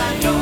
as know.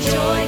joy